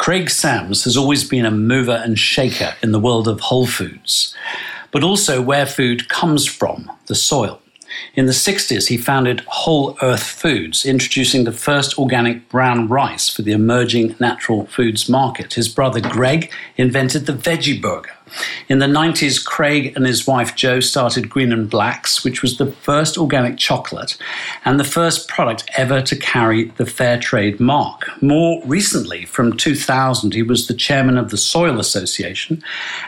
Craig Sams has always been a mover and shaker in the world of whole foods, but also where food comes from, the soil. In the 60s, he founded Whole Earth Foods, introducing the first organic brown rice for the emerging natural foods market. His brother Greg invented the veggie burger. In the 90s, Craig and his wife Jo started Green and Blacks, which was the first organic chocolate and the first product ever to carry the fair trade mark. More recently, from 2000, he was the chairman of the Soil Association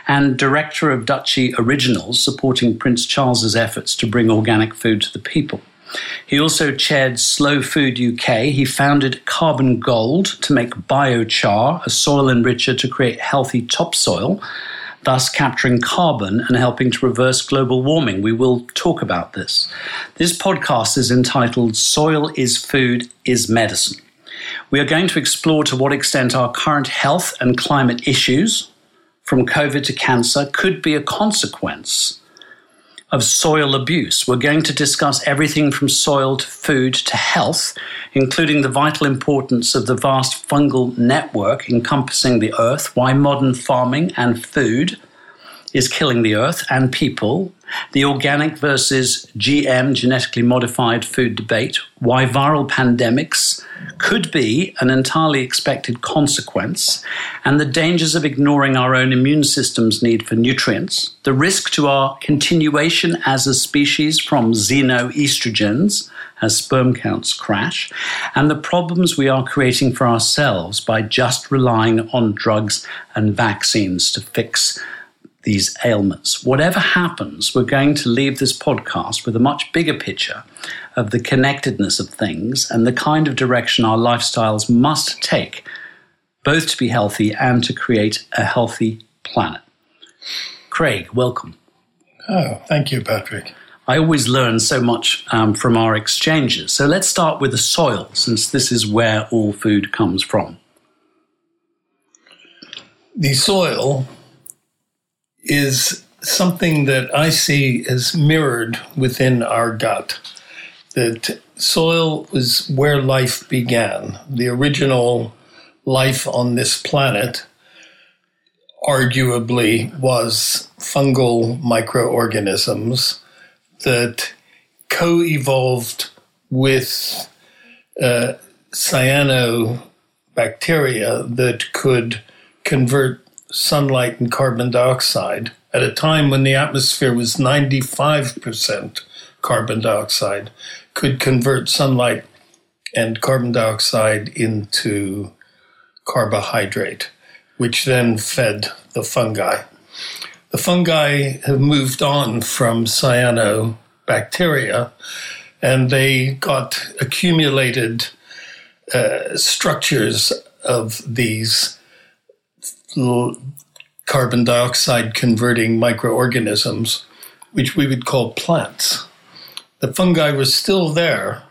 and director of Duchy Originals, supporting Prince Charles's efforts to bring organic food to the people. He also chaired Slow Food UK. He founded Carbon Gold to make biochar, a soil enricher to create healthy topsoil thus capturing carbon and helping to reverse global warming. We will talk about this. This podcast is entitled Soil is Food is Medicine. We are going to explore to what extent our current health and climate issues, from COVID to cancer, could be a consequence of soil abuse. We're going to discuss everything from soil to food to health, including the vital importance of the vast fungal network encompassing the earth, why modern farming and food is killing the earth and people, the organic versus GM, genetically modified food debate, why viral pandemics could be an entirely expected consequence, and the dangers of ignoring our own immune system's need for nutrients, the risk to our continuation as a species from xenoestrogens as sperm counts crash, and the problems we are creating for ourselves by just relying on drugs and vaccines to fix these ailments. Whatever happens, we're going to leave this podcast with a much bigger picture of the connectedness of things and the kind of direction our lifestyles must take, both to be healthy and to create a healthy planet. Craig, welcome. Oh, thank you, Patrick. I always learn so much um, from our exchanges. So let's start with the soil, since this is where all food comes from. The soil is something that I see as mirrored within our gut. That soil was where life began. The original life on this planet arguably was fungal microorganisms that co evolved with uh, cyanobacteria that could convert sunlight and carbon dioxide at a time when the atmosphere was 95% carbon dioxide, could convert sunlight and carbon dioxide into carbohydrate, which then fed the fungi. The fungi have moved on from cyanobacteria and they got accumulated uh, structures of these carbon dioxide converting microorganisms, which we would call plants. The fungi were still there,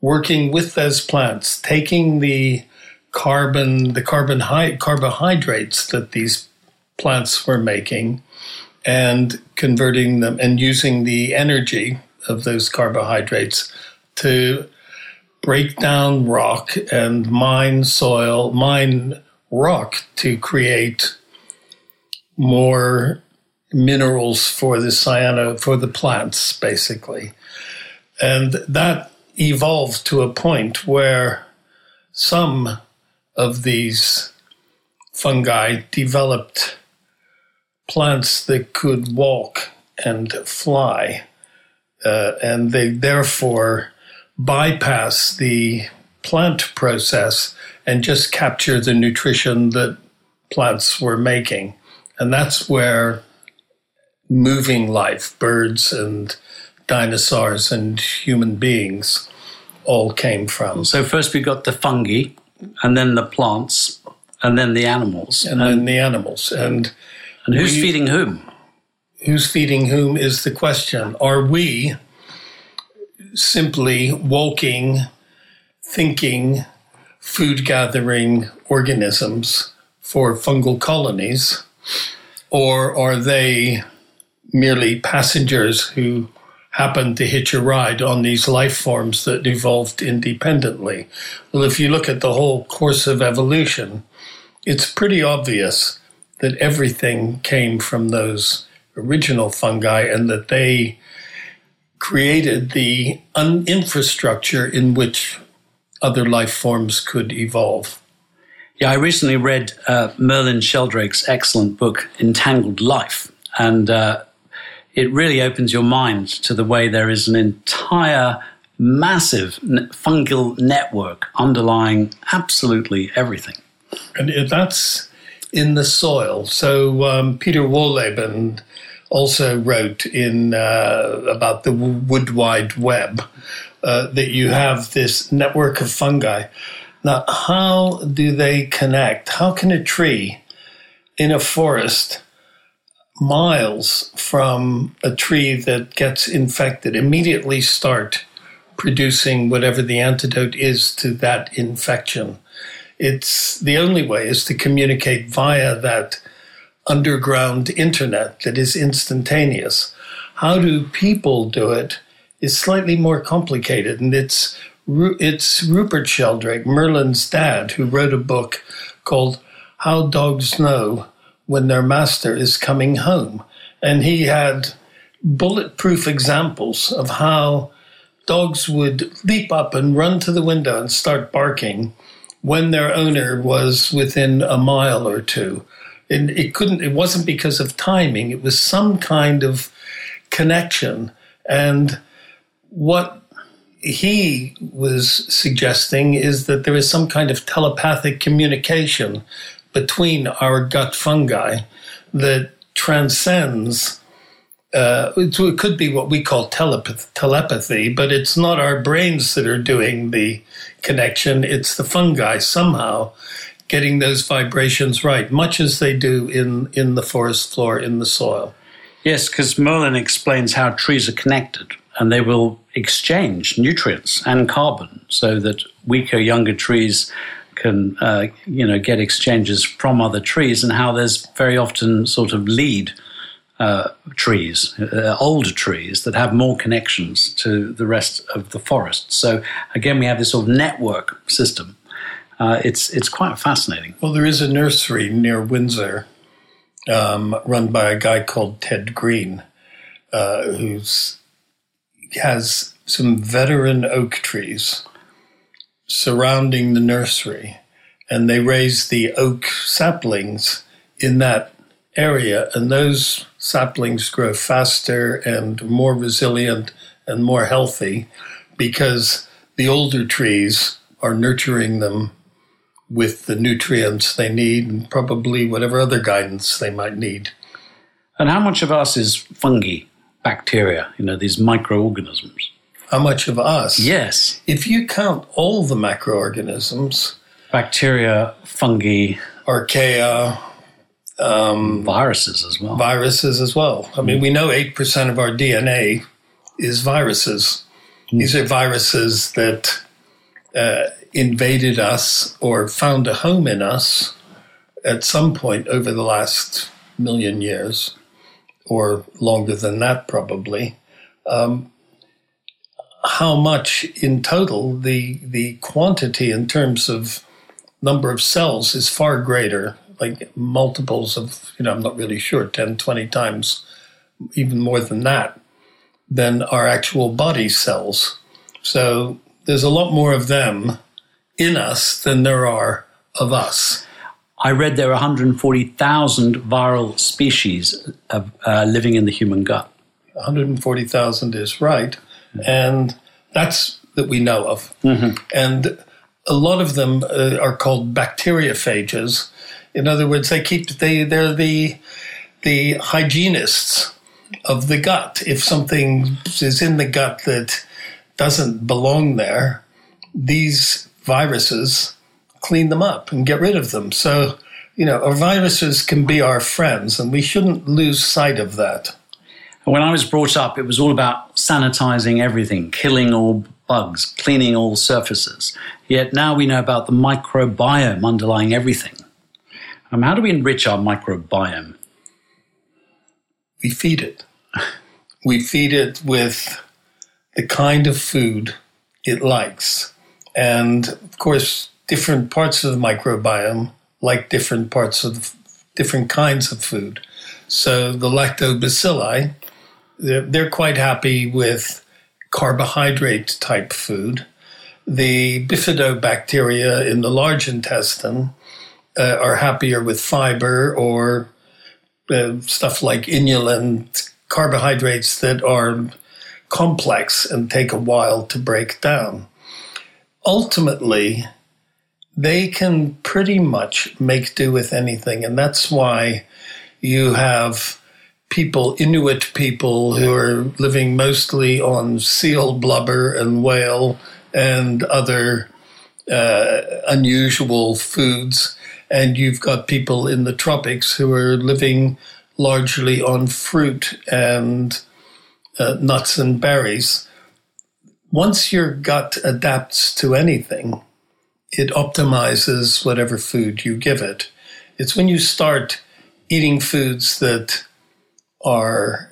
working with those plants, taking the carbon, the carbon carbohydrates that these plants were making, and converting them and using the energy of those carbohydrates to break down rock and mine soil, mine rock to create more minerals for the cyano for the plants basically. And that evolved to a point where some of these fungi developed plants that could walk and fly uh, and they therefore bypass the plant process and just capture the nutrition that plants were making. And that's where moving life, birds and dinosaurs and human beings, all came from. So, first we got the fungi, and then the plants, and then the animals. And, and then the animals. And, and who's we, feeding whom? Who's feeding whom is the question. Are we simply walking, thinking, food gathering organisms for fungal colonies, or are they merely passengers who happen to hitch a ride on these life forms that evolved independently? Well, if you look at the whole course of evolution, it's pretty obvious that everything came from those original fungi and that they created the un- infrastructure in which other life forms could evolve. Yeah, I recently read uh, Merlin Sheldrake's excellent book, Entangled Life, and uh, it really opens your mind to the way there is an entire massive fungal network underlying absolutely everything. And that's in the soil. So um, Peter Wohlleben also wrote in uh, about the wood wide web uh, that you have this network of fungi. Now, how do they connect? How can a tree in a forest miles from a tree that gets infected immediately start producing whatever the antidote is to that infection? It's the only way is to communicate via that underground internet that is instantaneous. How do people do it is slightly more complicated, and it's it's Rupert Sheldrake, Merlin's dad, who wrote a book called How Dogs Know When Their Master is Coming Home. And he had bulletproof examples of how dogs would leap up and run to the window and start barking when their owner was within a mile or two. And it couldn't, it wasn't because of timing, it was some kind of connection. And what he was suggesting is that there is some kind of telepathic communication between our gut fungi that transcends. Uh, it could be what we call telepath- telepathy, but it's not our brains that are doing the connection. It's the fungi somehow getting those vibrations right, much as they do in, in the forest floor, in the soil. Yes, because Merlin explains how trees are connected and they will exchange nutrients and carbon so that weaker, younger trees can, uh, you know, get exchanges from other trees, and how there's very often sort of lead uh, trees, uh, older trees that have more connections to the rest of the forest. So again, we have this sort of network system. Uh, it's it's quite fascinating. Well, there is a nursery near Windsor, um, run by a guy called Ted Green, uh, who's has some veteran oak trees surrounding the nursery, and they raise the oak saplings in that area, and those saplings grow faster and more resilient and more healthy because the older trees are nurturing them with the nutrients they need and probably whatever other guidance they might need. And how much of us is fungi? Bacteria, you know, these microorganisms. How much of us? Yes. If you count all the macroorganisms, bacteria, fungi, archaea, um, viruses as well. Viruses as well. I mean, we know 8% of our DNA is viruses. Mm. These are viruses that uh, invaded us or found a home in us at some point over the last million years or longer than that, probably. Um, how much in total the the quantity in terms of number of cells is far greater, like multiples of, you know, I'm not really sure, 10, 20 times, even more than that, than our actual body cells. So there's a lot more of them in us than there are of us. I read there are 140,000 viral species of, uh, living in the human gut. 140,000 is right. And that's that we know of. Mm-hmm. And a lot of them uh, are called bacteriophages. In other words, they keep they they're the the hygienists of the gut. If something is in the gut that doesn't belong there, these viruses clean them up and get rid of them. So, you know, our viruses can be our friends, and we shouldn't lose sight of that. When I was brought up, it was all about sanitizing everything, killing all bugs, cleaning all surfaces. Yet now we know about the microbiome underlying everything. Um, how do we enrich our microbiome? We feed it. we feed it with the kind of food it likes. And of course, different parts of the microbiome like different parts of different kinds of food. So the lactobacilli, they're, they're quite happy with carbohydrate type food. The bifidobacteria in the large intestine uh, are happier with fiber or uh, stuff like inulin, carbohydrates that are complex and take a while to break down. Ultimately, they can pretty much make do with anything, and that's why you have people, Inuit people, who are living mostly on seal blubber and whale and other uh, unusual foods. And you've got people in the tropics who are living largely on fruit and uh, nuts and berries. Once your gut adapts to anything, it optimizes whatever food you give it. It's when you start eating foods that are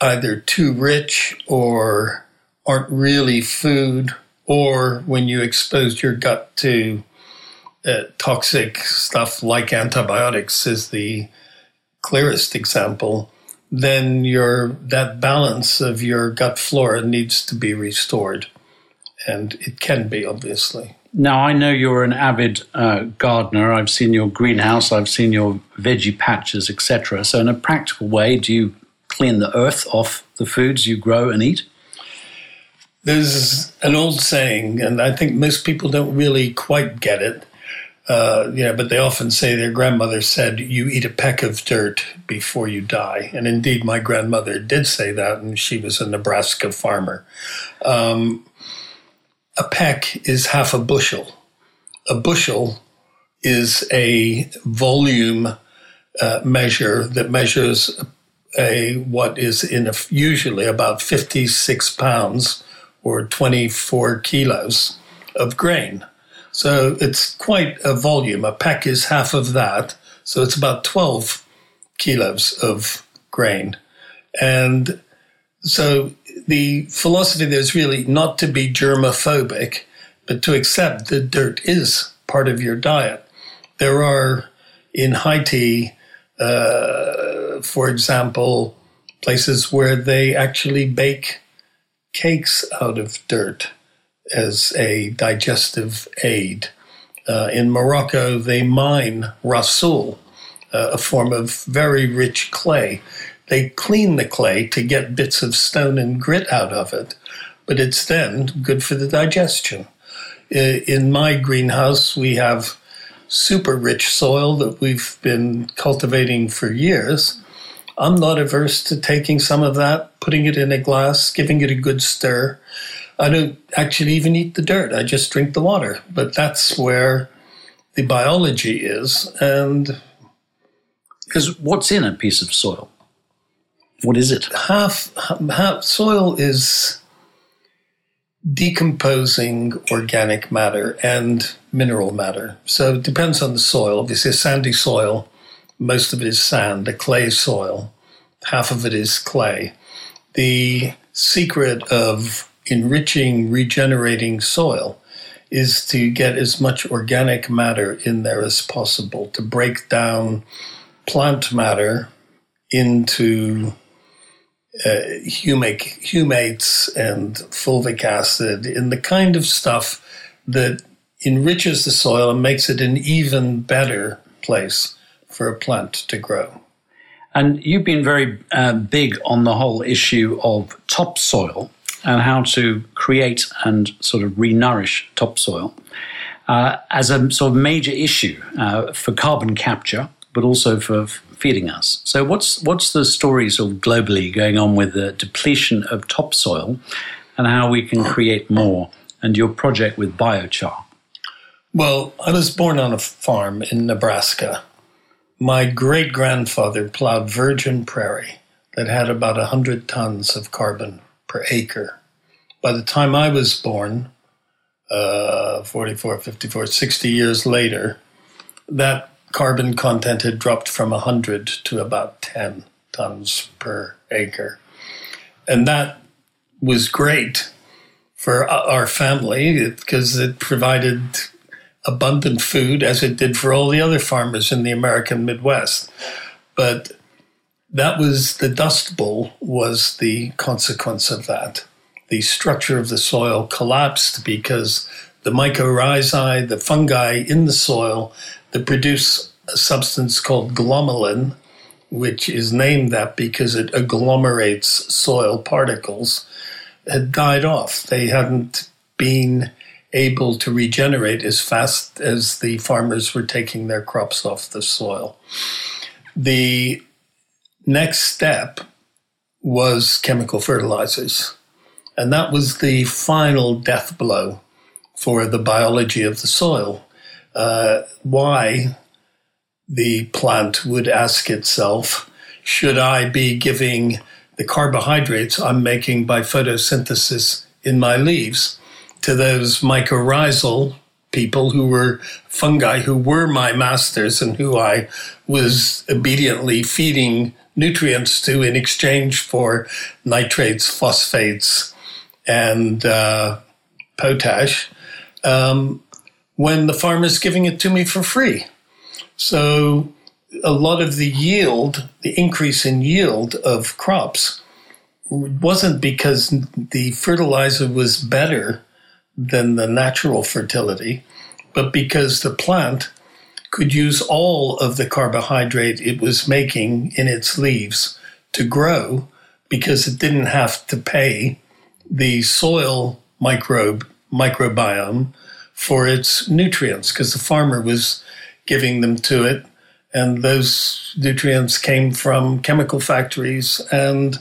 either too rich or aren't really food, or when you expose your gut to uh, toxic stuff like antibiotics, is the clearest example. Then your that balance of your gut flora needs to be restored, and it can be obviously. Now, I know you're an avid uh, gardener. I've seen your greenhouse, I've seen your veggie patches, etc. So, in a practical way, do you clean the earth off the foods you grow and eat? There's an old saying, and I think most people don't really quite get it. Uh, you know, but they often say their grandmother said, "You eat a peck of dirt before you die." And indeed, my grandmother did say that, and she was a Nebraska farmer. Um, a peck is half a bushel. A bushel is a volume uh, measure that measures a what is in a, usually about 56 pounds or 24 kilos of grain. So it's quite a volume. A peck is half of that. So it's about 12 kilos of grain. And so the philosophy there is really not to be germophobic, but to accept that dirt is part of your diet. There are in Haiti, uh, for example, places where they actually bake cakes out of dirt as a digestive aid. Uh, in Morocco, they mine rasoul, uh, a form of very rich clay they clean the clay to get bits of stone and grit out of it, but it's then good for the digestion. In my greenhouse, we have super rich soil that we've been cultivating for years. I'm not averse to taking some of that, putting it in a glass, giving it a good stir. I don't actually even eat the dirt, I just drink the water. But that's where the biology is. And because what's in a piece of soil? What is it? Half, half soil is decomposing organic matter and mineral matter. So it depends on the soil. Obviously, a sandy soil, most of it is sand, a clay soil, half of it is clay. The secret of enriching, regenerating soil is to get as much organic matter in there as possible, to break down plant matter into humic, humates and fulvic acid in the kind of stuff that enriches the soil and makes it an even better place for a plant to grow. And you've been very uh, big on the whole issue of topsoil and how to create and sort of re-nourish topsoil uh, as a sort of major issue uh, for carbon capture, but also for feeding us. So, what's what's the stories of globally going on with the depletion of topsoil, and how we can create more? And your project with biochar. Well, I was born on a farm in Nebraska. My great grandfather plowed virgin prairie that had about 100 tons of carbon per acre. By the time I was born, uh, 44, 54, 60 years later, that carbon content had dropped from 100 to about 10 tons per acre. And that was great for our family because it provided abundant food as it did for all the other farmers in the American Midwest. But that was the Dust Bowl was the consequence of that. The structure of the soil collapsed because the mycorrhizae, the fungi in the soil that produce a substance called glomalin, which is named that because it agglomerates soil particles, had died off. They hadn't been able to regenerate as fast as the farmers were taking their crops off the soil. The next step was chemical fertilizers. And that was the final death blow for the biology of the soil. Uh, why the plant would ask itself, should I be giving the carbohydrates I'm making by photosynthesis in my leaves to those mycorrhizal people who were fungi who were my masters and who I was obediently feeding nutrients to in exchange for nitrates, phosphates, and uh, potash, um, when the farmer's giving it to me for free. So a lot of the yield, the increase in yield of crops, wasn't because the fertilizer was better than the natural fertility, but because the plant could use all of the carbohydrate it was making in its leaves to grow because it didn't have to pay the soil microbe microbiome for its nutrients because the farmer was giving them to it. And those nutrients came from chemical factories. And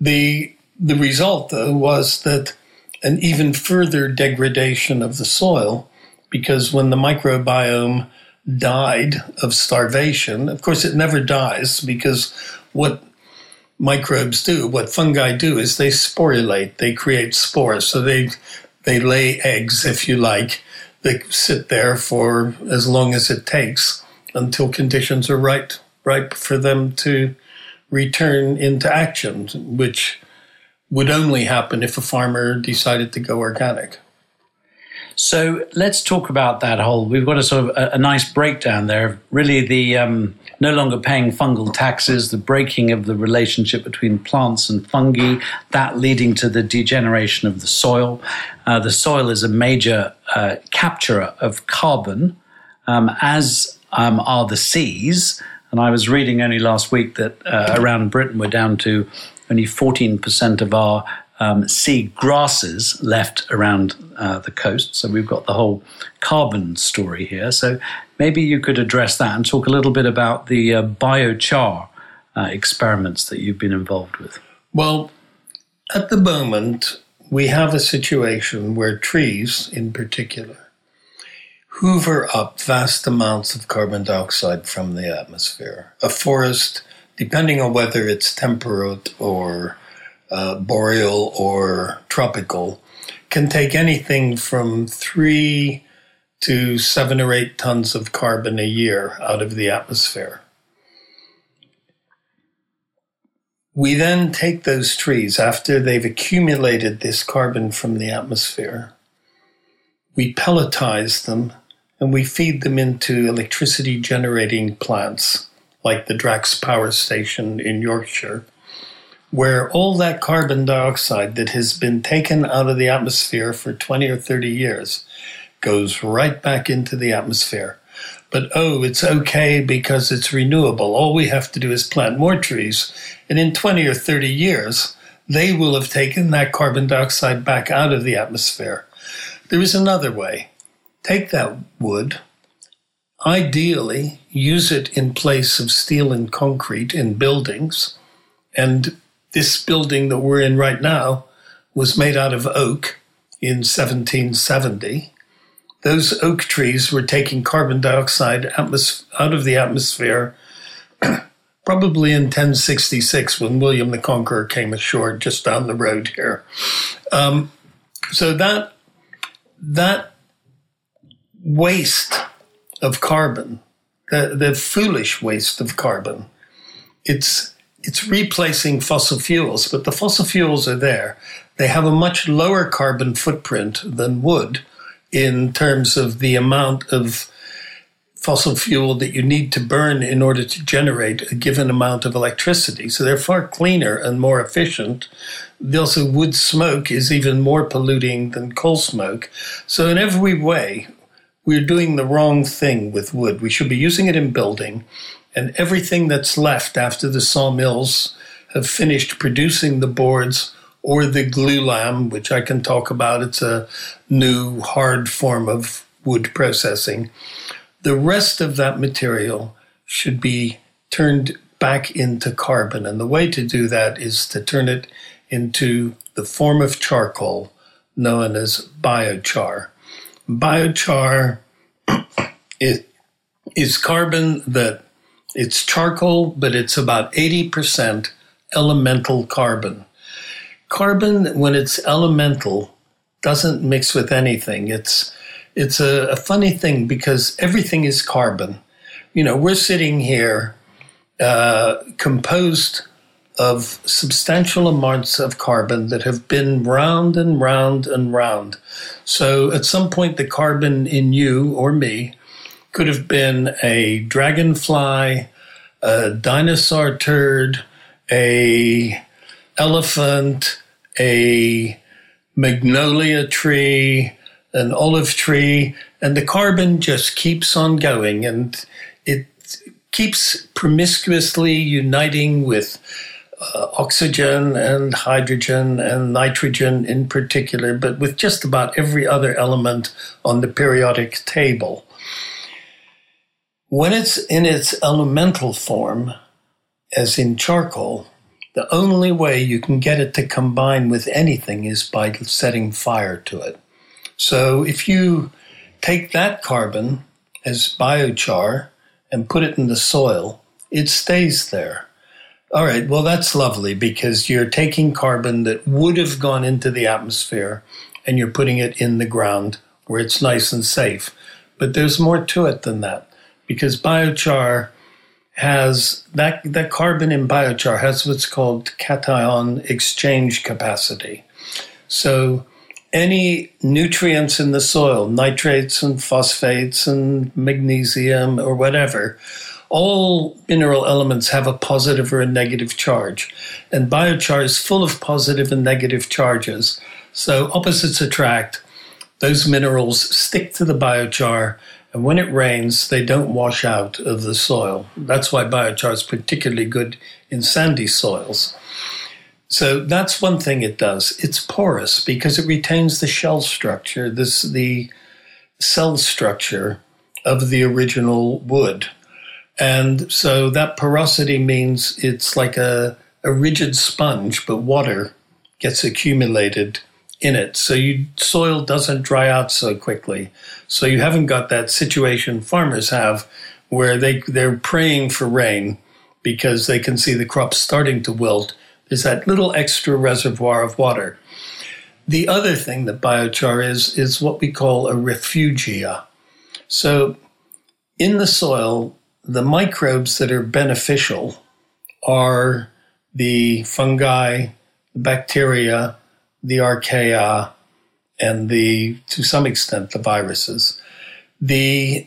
the, the result, though, was that an even further degradation of the soil, because when the microbiome died of starvation, of course, it never dies because what microbes do, what fungi do, is they sporulate, they create spores. So they, they lay eggs, if you like, they sit there for as long as it takes until conditions are right, ripe for them to return into action, which would only happen if a farmer decided to go organic. So let's talk about that whole. We've got a sort of a, a nice breakdown there. Really, the um, no longer paying fungal taxes, the breaking of the relationship between plants and fungi, that leading to the degeneration of the soil. Uh, the soil is a major uh, capturer of carbon, um, as um, are the seas. And I was reading only last week that uh, around Britain we're down to only 14% of our um, sea grasses left around uh, the coast. So we've got the whole carbon story here. So maybe you could address that and talk a little bit about the uh, biochar uh, experiments that you've been involved with. Well, at the moment, we have a situation where trees, in particular, hoover up vast amounts of carbon dioxide from the atmosphere. A forest, depending on whether it's temperate or uh, boreal or tropical, can take anything from three to seven or eight tons of carbon a year out of the atmosphere. We then take those trees after they've accumulated this carbon from the atmosphere. We pelletize them and we feed them into electricity generating plants like the Drax Power Station in Yorkshire where all that carbon dioxide that has been taken out of the atmosphere for 20 or 30 years goes right back into the atmosphere. But oh, it's okay because it's renewable. All we have to do is plant more trees, and in 20 or 30 years, they will have taken that carbon dioxide back out of the atmosphere. There is another way. Take that wood, ideally, use it in place of steel and concrete in buildings, and this building that we're in right now was made out of oak in 1770. Those oak trees were taking carbon dioxide atmos- out of the atmosphere probably in 1066 when William the Conqueror came ashore just down the road here. Um, so that that waste of carbon, the, the foolish waste of carbon, it's it's replacing fossil fuels, but the fossil fuels are there. They have a much lower carbon footprint than wood in terms of the amount of fossil fuel that you need to burn in order to generate a given amount of electricity. So they're far cleaner and more efficient. Also, wood smoke is even more polluting than coal smoke. So, in every way, we're doing the wrong thing with wood. We should be using it in building, and everything that's left after the sawmills have finished producing the boards or the glulam, which I can talk about. It's a new hard form of wood processing the rest of that material should be turned back into carbon. And the way to do that is to turn it into the form of charcoal known as biochar. Biochar is carbon that it's charcoal, but it's about 80% elemental carbon. Carbon, when it's elemental, doesn't mix with anything. It's it's a, a, funny thing because everything is carbon. You know, we're sitting here uh, composed of substantial amounts of carbon that have been round and round and round. So at some point, the carbon in you or me could have been a dragonfly, a dinosaur turd, a elephant, a magnolia tree, an olive tree, and the carbon just keeps on going and it keeps promiscuously uniting with uh, oxygen and hydrogen and nitrogen in particular, but with just about every other element on the periodic table. When it's in its elemental form, as in charcoal, the only way you can get it to combine with anything is by setting fire to it. So if you take that carbon as biochar and put it in the soil, it stays there. All right, well, that's lovely because you're taking carbon that would have gone into the atmosphere and you're putting it in the ground where it's nice and safe. But there's more to it than that because biochar has that, that carbon in biochar has what's called cation exchange capacity. So any nutrients in the soil, nitrates and phosphates and magnesium or whatever, all mineral elements have a positive or a negative charge. And biochar is full of positive and negative charges. So opposites attract. Those minerals stick to the biochar, and when it rains, they don't wash out of the soil. That's why biochar is particularly good in sandy soils. So that's one thing it does. It's porous because it retains the shell structure, this the cell structure of the original wood. And so that porosity means it's like a, a rigid sponge, but water gets accumulated in it. So you soil doesn't dry out so quickly. So you haven't got that situation farmers have where they they're praying for rain because they can see the crops starting to wilt is that little extra reservoir of water. The other thing that biochar is, is what we call a refugia. So in the soil, the microbes that are beneficial are the fungi, the bacteria, the archaea, and the to some extent the viruses. The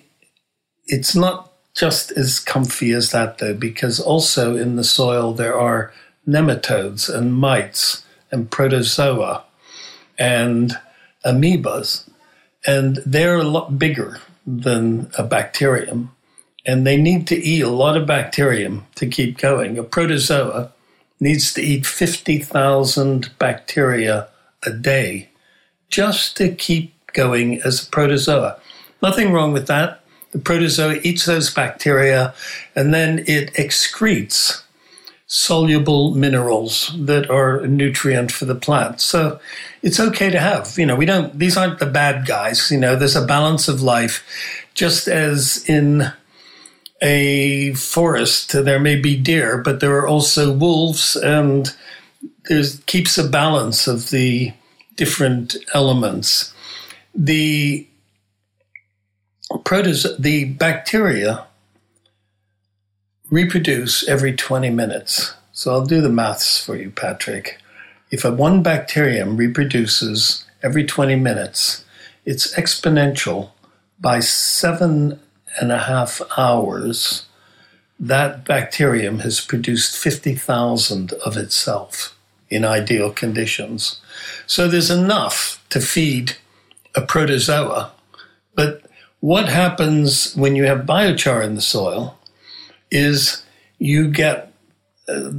it's not just as comfy as that though, because also in the soil there are nematodes and mites and protozoa and amoebas. And they're a lot bigger than a bacterium. And they need to eat a lot of bacterium to keep going. A protozoa needs to eat 50,000 bacteria a day just to keep going as a protozoa. Nothing wrong with that. The protozoa eats those bacteria and then it excretes soluble minerals that are a nutrient for the plant. So it's okay to have. You know, we don't, these aren't the bad guys. You know, there's a balance of life, just as in a forest, there may be deer, but there are also wolves, and there's keeps a balance of the different elements. The protozo- the bacteria reproduce every 20 minutes. So I'll do the maths for you, Patrick. If a one bacterium reproduces every 20 minutes, it's exponential by seven and a half hours. That bacterium has produced 50,000 of itself in ideal conditions. So there's enough to feed a protozoa. But what happens when you have biochar in the soil is you get a,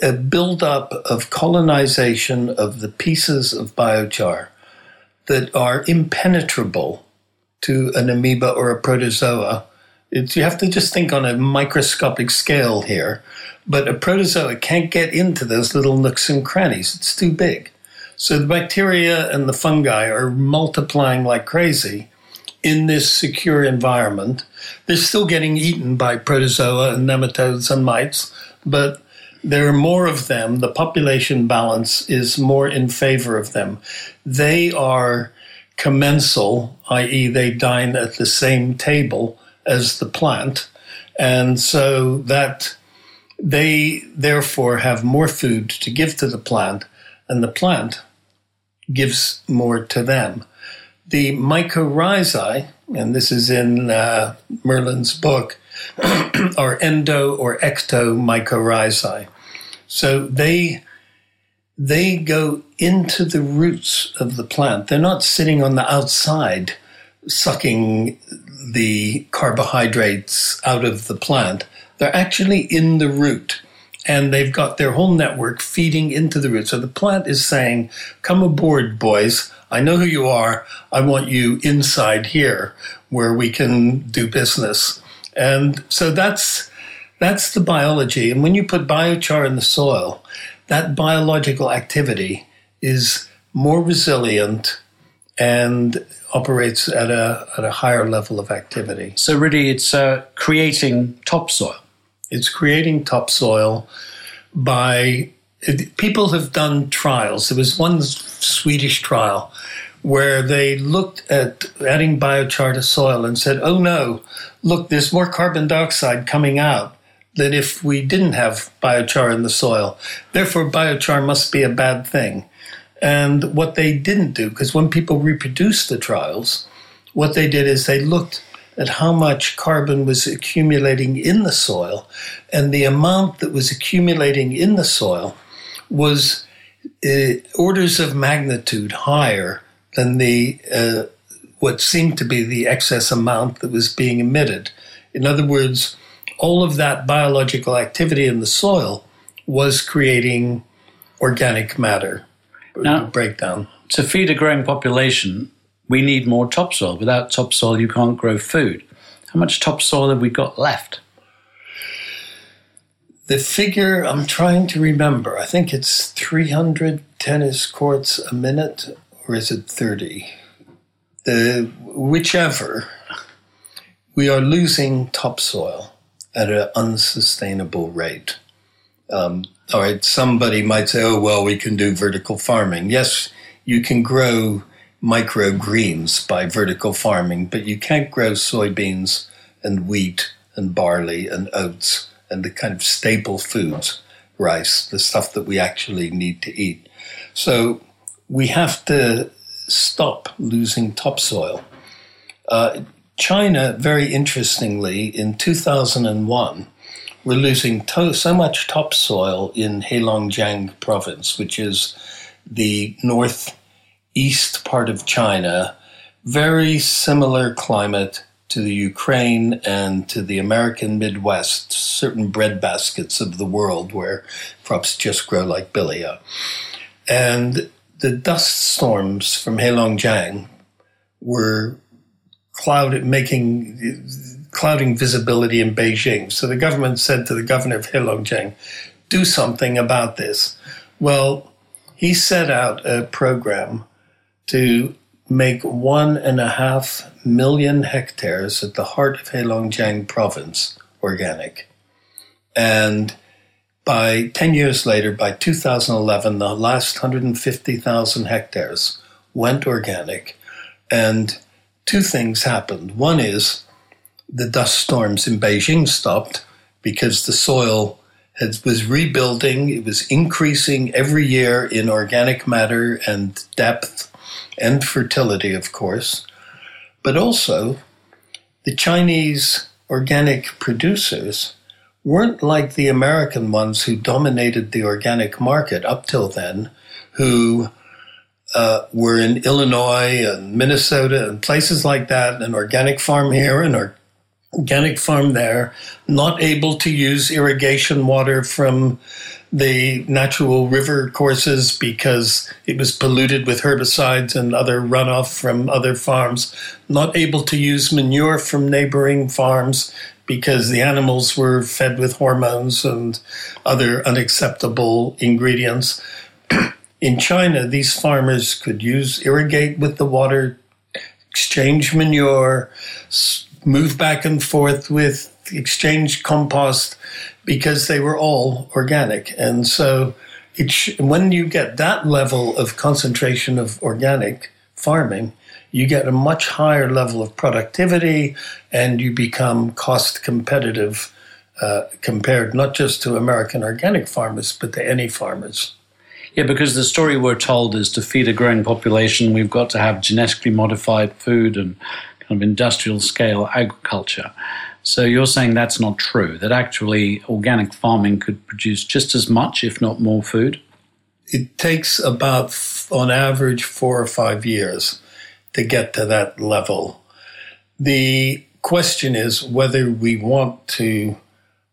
a buildup of colonization of the pieces of biochar that are impenetrable to an amoeba or a protozoa. It's, you have to just think on a microscopic scale here. But a protozoa can't get into those little nooks and crannies. It's too big. So the bacteria and the fungi are multiplying like crazy in this secure environment. They're still getting eaten by protozoa and nematodes and mites, but there are more of them. The population balance is more in favor of them. They are commensal, i.e., they dine at the same table as the plant. And so that they therefore have more food to give to the plant, and the plant gives more to them. The mycorrhizae, and this is in uh, Merlin's book, are endo or ecto mycorrhizae. So they they go into the roots of the plant. They're not sitting on the outside sucking the carbohydrates out of the plant. They're actually in the root and they've got their whole network feeding into the root. So the plant is saying, Come aboard, boys. I know who you are. I want you inside here where we can do business. And so that's that's the biology. And when you put biochar in the soil, that biological activity is more resilient and operates at a, at a higher level of activity. So, really, it's uh, creating topsoil. It's creating topsoil by people have done trials. There was one Swedish trial where they looked at adding biochar to soil and said, oh no, look, there's more carbon dioxide coming out than if we didn't have biochar in the soil. Therefore, biochar must be a bad thing. And what they didn't do, because when people reproduced the trials, what they did is they looked at how much carbon was accumulating in the soil, and the amount that was accumulating in the soil was uh, orders of magnitude higher than the uh, what seemed to be the excess amount that was being emitted. In other words, all of that biological activity in the soil was creating organic matter now, breakdown. To feed a growing population, we need more topsoil. Without topsoil, you can't grow food. How much topsoil have we got left? The figure I'm trying to remember, I think it's 300 tennis courts a minute, or is it 30? The, whichever, we are losing topsoil at an unsustainable rate. Um, all right, somebody might say, oh, well, we can do vertical farming. Yes, you can grow microgreens by vertical farming, but you can't grow soybeans and wheat and barley and oats and the kind of staple foods, rice, the stuff that we actually need to eat. So we have to stop losing topsoil. Uh, China, very interestingly, in 2001, we're losing to- so much topsoil in Heilongjiang province, which is the north east part of China, very similar climate to the Ukraine and to the American Midwest, certain bread baskets of the world where crops just grow like bilia. And the dust storms from Heilongjiang were clouded, making clouding visibility in Beijing. So the government said to the governor of Heilongjiang, do something about this. Well, he set out a program to make one and a half million hectares at the heart of Heilongjiang province organic. And by 10 years later, by 2011, the last 150,000 hectares went organic. And two things happened. One is the dust storms in Beijing stopped because the soil had, was rebuilding, it was increasing every year in organic matter and depth and fertility, of course. But also, the Chinese organic producers weren't like the American ones who dominated the organic market up till then, who uh, were in Illinois and Minnesota and places like that, an organic farm here and an organic farm there, not able to use irrigation water from the natural river courses because it was polluted with herbicides and other runoff from other farms, not able to use manure from neighboring farms because the animals were fed with hormones and other unacceptable ingredients. In China, these farmers could use irrigate with the water, exchange manure, move back and forth with exchange compost because they were all organic. And so sh- when you get that level of concentration of organic farming, you get a much higher level of productivity and you become cost competitive uh, compared not just to American organic farmers, but to any farmers. Yeah, because the story we're told is to feed a growing population, we've got to have genetically modified food and kind of industrial scale agriculture. So you're saying that's not true, that actually organic farming could produce just as much, if not more food? It takes about, on average, four or five years to get to that level. The question is whether we want to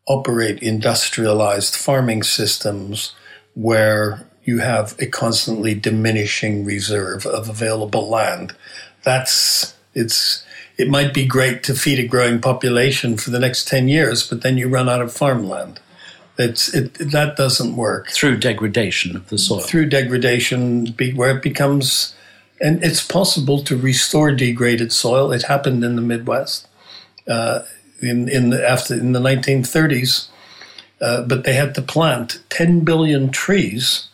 operate industrialized farming systems where you have a constantly diminishing reserve of available land. That's it's it might be great to feed a growing population for the next 10 years, but then you run out of farmland. It's, it, that doesn't work. Through degradation of the soil. Through degradation, where it becomes and it's possible to restore degraded soil. It happened in the Midwest uh, in in the after in the 1930s, uh, but they had to plant 10 billion trees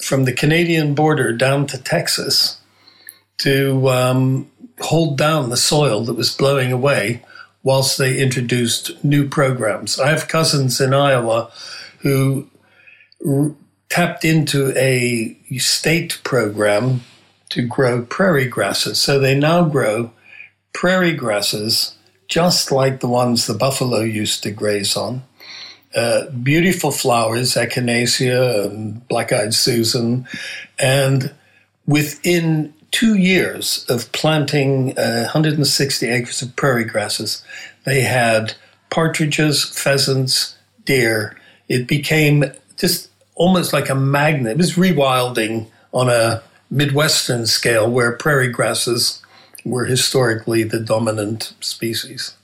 from the Canadian border down to Texas to um, hold down the soil that was blowing away whilst they introduced new programs. I have cousins in Iowa who r- tapped into a state program to grow prairie grasses. So they now grow prairie grasses just like the ones the buffalo used to graze on. Uh, beautiful flowers, echinacea and black eyed Susan. And within two years of planting uh, 160 acres of prairie grasses, they had partridges, pheasants, deer. It became just almost like a magnet. It was rewilding on a Midwestern scale where prairie grasses were historically the dominant species.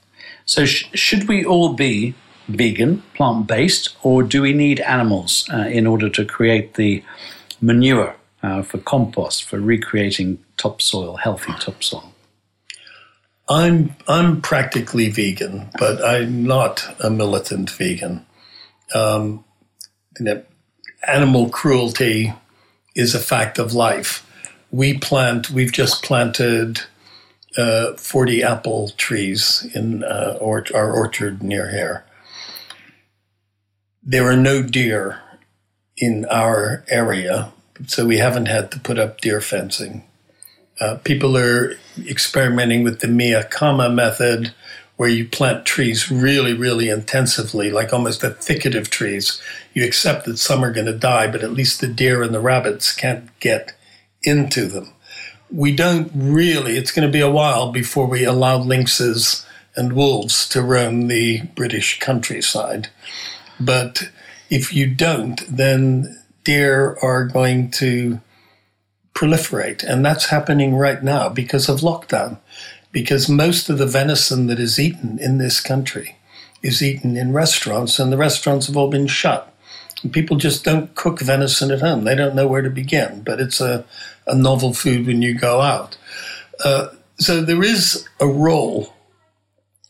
So, sh- should we all be vegan, plant based, or do we need animals uh, in order to create the manure uh, for compost, for recreating topsoil, healthy topsoil? I'm I'm practically vegan, but I'm not a militant vegan. Um, you know, animal cruelty is a fact of life. We plant, we've just planted uh, 40 apple trees in uh, or, our orchard near here. There are no deer in our area, so we haven't had to put up deer fencing. Uh, people are experimenting with the Miyawaki method, where you plant trees really, really intensively, like almost a thicket of trees. You accept that some are going to die, but at least the deer and the rabbits can't get into them. We don't really, it's going to be a while before we allow lynxes and wolves to roam the British countryside. But if you don't, then deer are going to proliferate. And that's happening right now because of lockdown because most of the venison that is eaten in this country is eaten in restaurants, and the restaurants have all been shut. And people just don't cook venison at home. They don't know where to begin, but it's a, a novel food when you go out. Uh, so there is a role,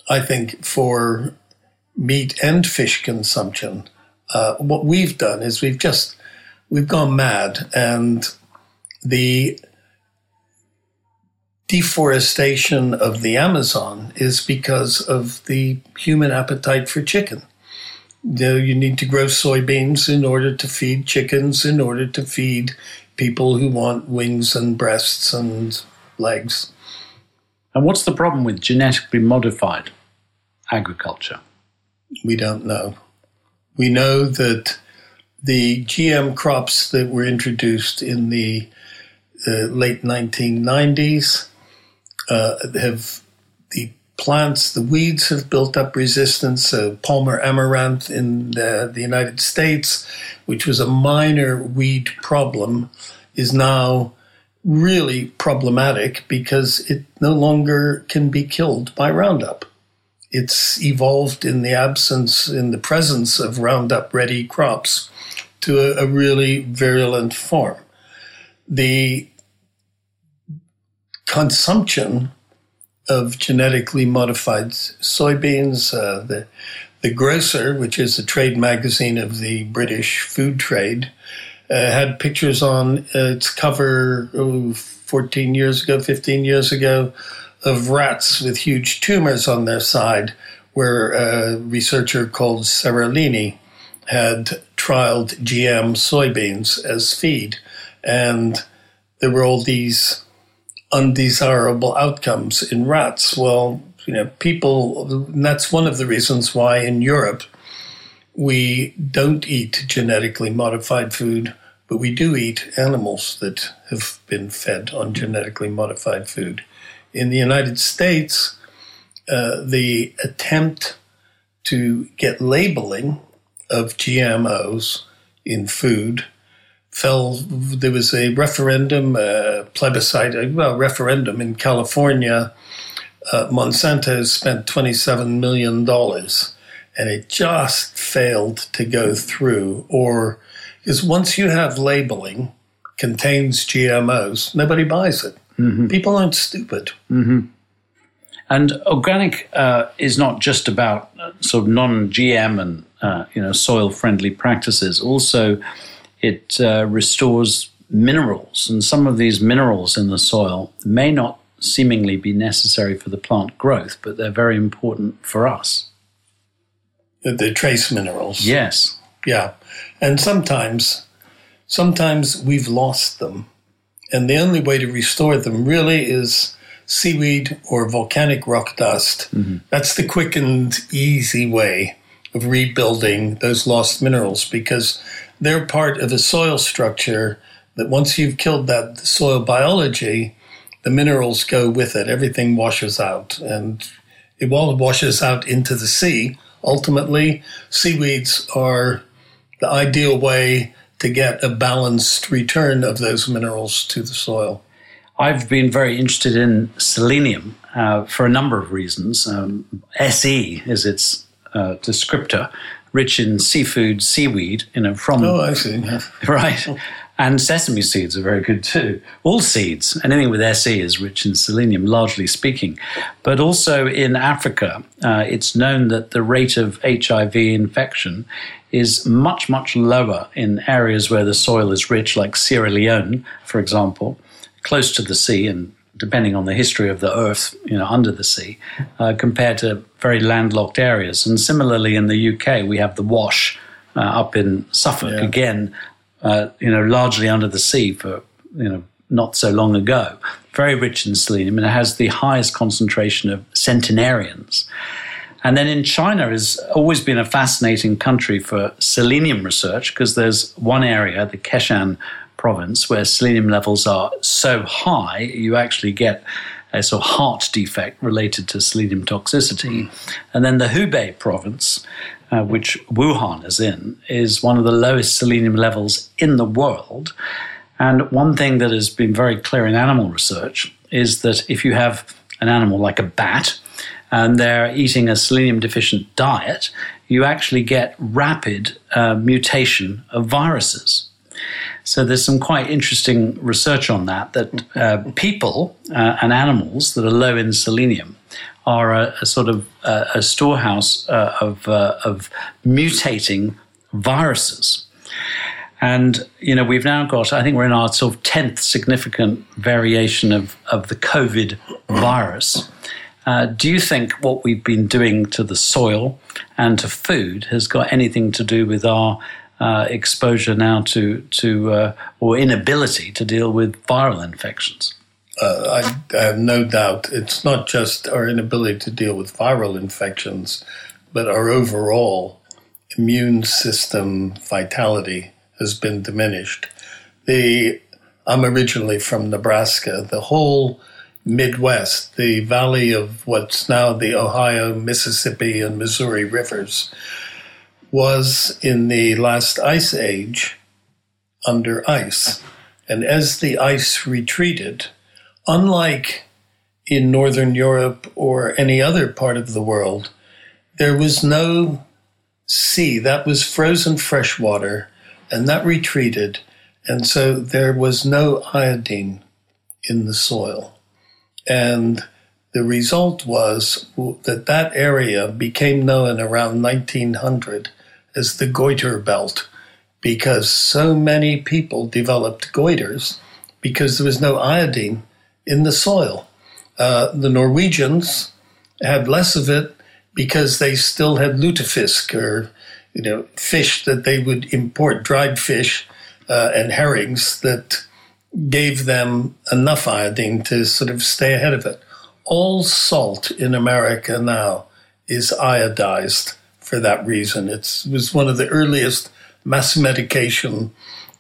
I think, for meat and fish consumption. Uh, what we've done is we've just we've gone mad, and the deforestation of the Amazon is because of the human appetite for chicken. You, you need to grow soybeans in order to feed chickens, in order to feed people who want wings and breasts and legs. And what's the problem with genetically modified agriculture? We don't know. We know that the GM crops that were introduced in the uh, late 1990s uh, have the plants, the weeds have built up resistance. Palmer amaranth in the, the United States, which was a minor weed problem, is now really problematic because it no longer can be killed by Roundup. It's evolved in the absence, in the presence of Roundup ready crops to a, a really virulent form. The consumption of genetically modified soybeans, uh, the the Grocer, which is the trade magazine of the British food trade, uh, had pictures on its cover oh, 14 years ago, 15 years ago, of rats with huge tumors on their side, where a researcher called Seralini had trialed GM soybeans as feed. And there were all these undesirable outcomes in rats. Well, you know, people, that's one of the reasons why in Europe we don't eat genetically modified food but we do eat animals that have been fed on genetically modified food. In the United States, uh, the attempt to get labeling of GMOs in food fell. There was a referendum, a plebiscite, well, referendum in California. Uh, Monsanto spent $27 million and it just failed to go through or because once you have labeling contains GMOs, nobody buys it. Mm-hmm. People aren't stupid. Mm-hmm. And organic uh, is not just about uh, sort of non-GM and uh, you know soil-friendly practices. Also, it uh, restores minerals, and some of these minerals in the soil may not seemingly be necessary for the plant growth, but they're very important for us. The trace minerals. Yes. Yeah. And sometimes, sometimes we've lost them. And the only way to restore them really is seaweed or volcanic rock dust. Mm-hmm. That's the quick and easy way of rebuilding those lost minerals because they're part of a soil structure that once you've killed that soil biology, the minerals go with it. Everything washes out and it all washes out into the sea. Ultimately, seaweeds are the ideal way to get a balanced return of those minerals to the soil. I've been very interested in selenium uh, for a number of reasons. Um, SE is its uh, descriptor, rich in seafood, seaweed, you know, from. Oh, I see. Right. And sesame seeds are very good too. All seeds, anything with SE is rich in selenium, largely speaking. But also in Africa, uh, it's known that the rate of HIV infection is much, much lower in areas where the soil is rich, like Sierra Leone, for example, close to the sea and depending on the history of the earth, you know, under the sea, uh, compared to very landlocked areas. And similarly, in the UK, we have the Wash uh, up in Suffolk, yeah. again, uh, you know, largely under the sea for, you know, not so long ago. Very rich in selenium, and it has the highest concentration of centenarians. And then in China has always been a fascinating country for selenium research because there's one area, the Keshan province, where selenium levels are so high, you actually get a sort of heart defect related to selenium toxicity. And then the Hubei province, uh, which Wuhan is in, is one of the lowest selenium levels in the world. And one thing that has been very clear in animal research is that if you have an animal like a bat, and they're eating a selenium deficient diet, you actually get rapid uh, mutation of viruses. So there's some quite interesting research on that. That uh, people uh, and animals that are low in selenium are a, a sort of a storehouse uh, of uh, of mutating viruses. And you know we've now got I think we're in our sort of tenth significant variation of of the COVID virus. Uh, do you think what we've been doing to the soil and to food has got anything to do with our uh, exposure now to to uh, or inability to deal with viral infections? uh, I, I have no doubt it's not just our inability to deal with viral infections, but our overall immune system vitality has been diminished. The I'm originally from Nebraska. The whole Midwest, the valley of what's now the Ohio, Mississippi, and Missouri rivers, was in the last ice age under ice. And as the ice retreated, unlike in Northern Europe or any other part of the world, there was no sea. That was frozen fresh water, and that retreated. And so there was no iodine in the soil. And the result was that that area became known around 1900 as the goiter belt because so many people developed goiters because there was no iodine in the soil. Uh, the Norwegians had less of it because they still had lutefisk or you know fish that they would import dried fish uh, and herrings that gave them enough iodine to sort of stay ahead of it. All salt in America now is iodized for that reason. It's, it was one of the earliest mass medication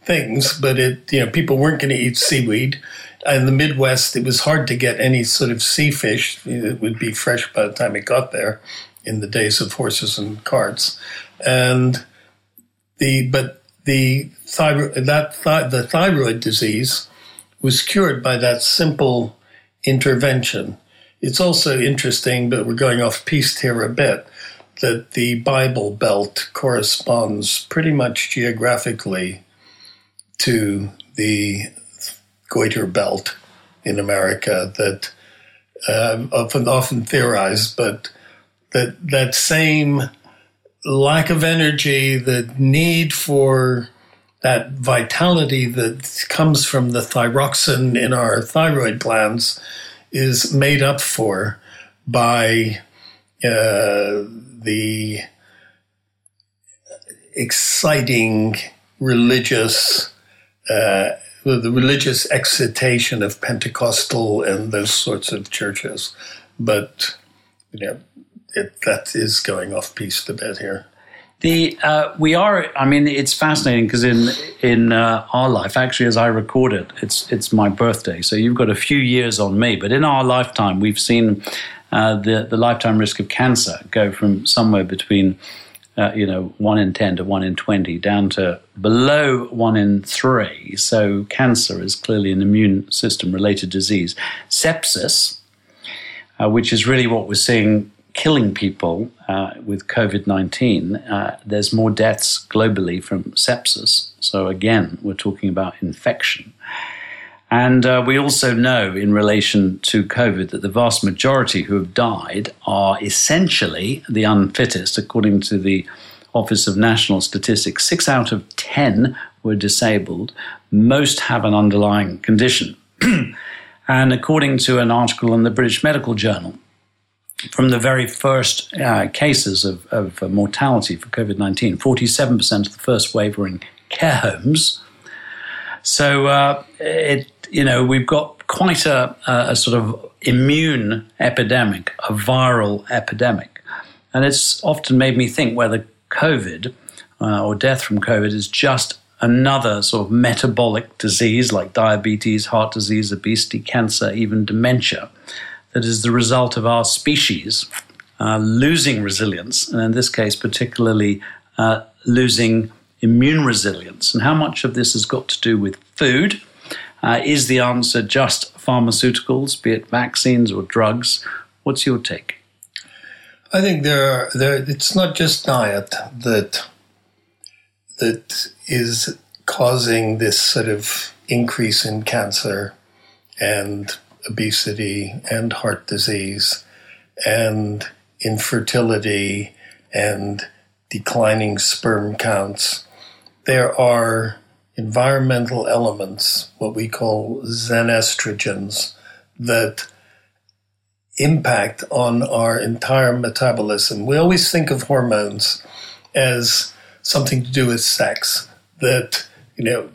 things, but it you know people weren't going to eat seaweed. In the Midwest, it was hard to get any sort of sea fish. It would be fresh by the time it got there in the days of horses and carts. And the but the thyroid that th- the thyroid disease was cured by that simple intervention. It's also interesting, but we're going off piste here a bit, that the Bible Belt corresponds pretty much geographically to the goiter belt in America that uh, often often theorized, but that that same lack of energy, the need for that vitality that comes from the thyroxin in our thyroid glands is made up for by uh, the exciting religious, uh, the religious excitation of Pentecostal and those sorts of churches. But, you know, it, that is going off piste a bit here. The uh, we are. I mean, it's fascinating because in in uh, our life, actually, as I record it, it's it's my birthday. So you've got a few years on me, but in our lifetime, we've seen uh, the the lifetime risk of cancer go from somewhere between. Uh, you know, one in 10 to one in 20, down to below one in three. So, cancer is clearly an immune system related disease. Sepsis, uh, which is really what we're seeing killing people uh, with COVID 19, uh, there's more deaths globally from sepsis. So, again, we're talking about infection. And uh, we also know, in relation to COVID, that the vast majority who have died are essentially the unfittest, according to the Office of National Statistics. Six out of 10 were disabled. Most have an underlying condition. and according to an article in the British Medical Journal, from the very first uh, cases of, of uh, mortality for COVID 19, 47% of the first wave were in care homes. So, uh, it, you know, we've got quite a, a, sort of immune epidemic, a viral epidemic. And it's often made me think whether COVID uh, or death from COVID is just another sort of metabolic disease like diabetes, heart disease, obesity, cancer, even dementia that is the result of our species uh, losing resilience, and in this case, particularly uh, losing immune resilience. And how much of this has got to do with food? Uh, is the answer just pharmaceuticals, be it vaccines or drugs? What's your take? I think there, are, there it's not just diet that that is causing this sort of increase in cancer and obesity and heart disease and infertility and declining sperm counts. There are environmental elements, what we call xenoestrogens, that impact on our entire metabolism. We always think of hormones as something to do with sex, that, you know,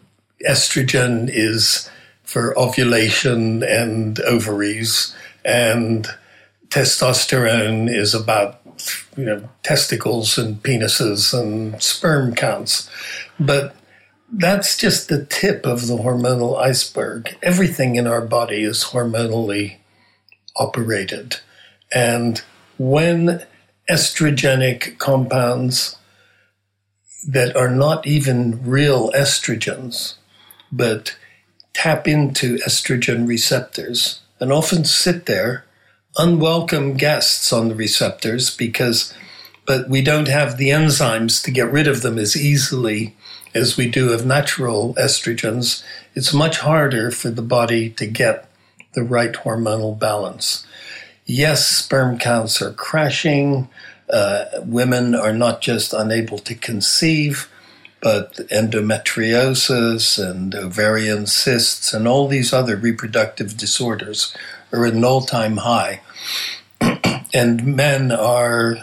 estrogen is for ovulation and ovaries, and testosterone is about you know testicles and penises and sperm counts, but that's just the tip of the hormonal iceberg. Everything in our body is hormonally operated, and when estrogenic compounds that are not even real estrogens, but tap into estrogen receptors and often sit there, unwelcome guests on the receptors because, but we don't have the enzymes to get rid of them as easily as we do of natural estrogens. It's much harder for the body to get the right hormonal balance. Yes, sperm counts are crashing. Uh, women are not just unable to conceive, but endometriosis and ovarian cysts and all these other reproductive disorders are at an all time high. and men are, uh,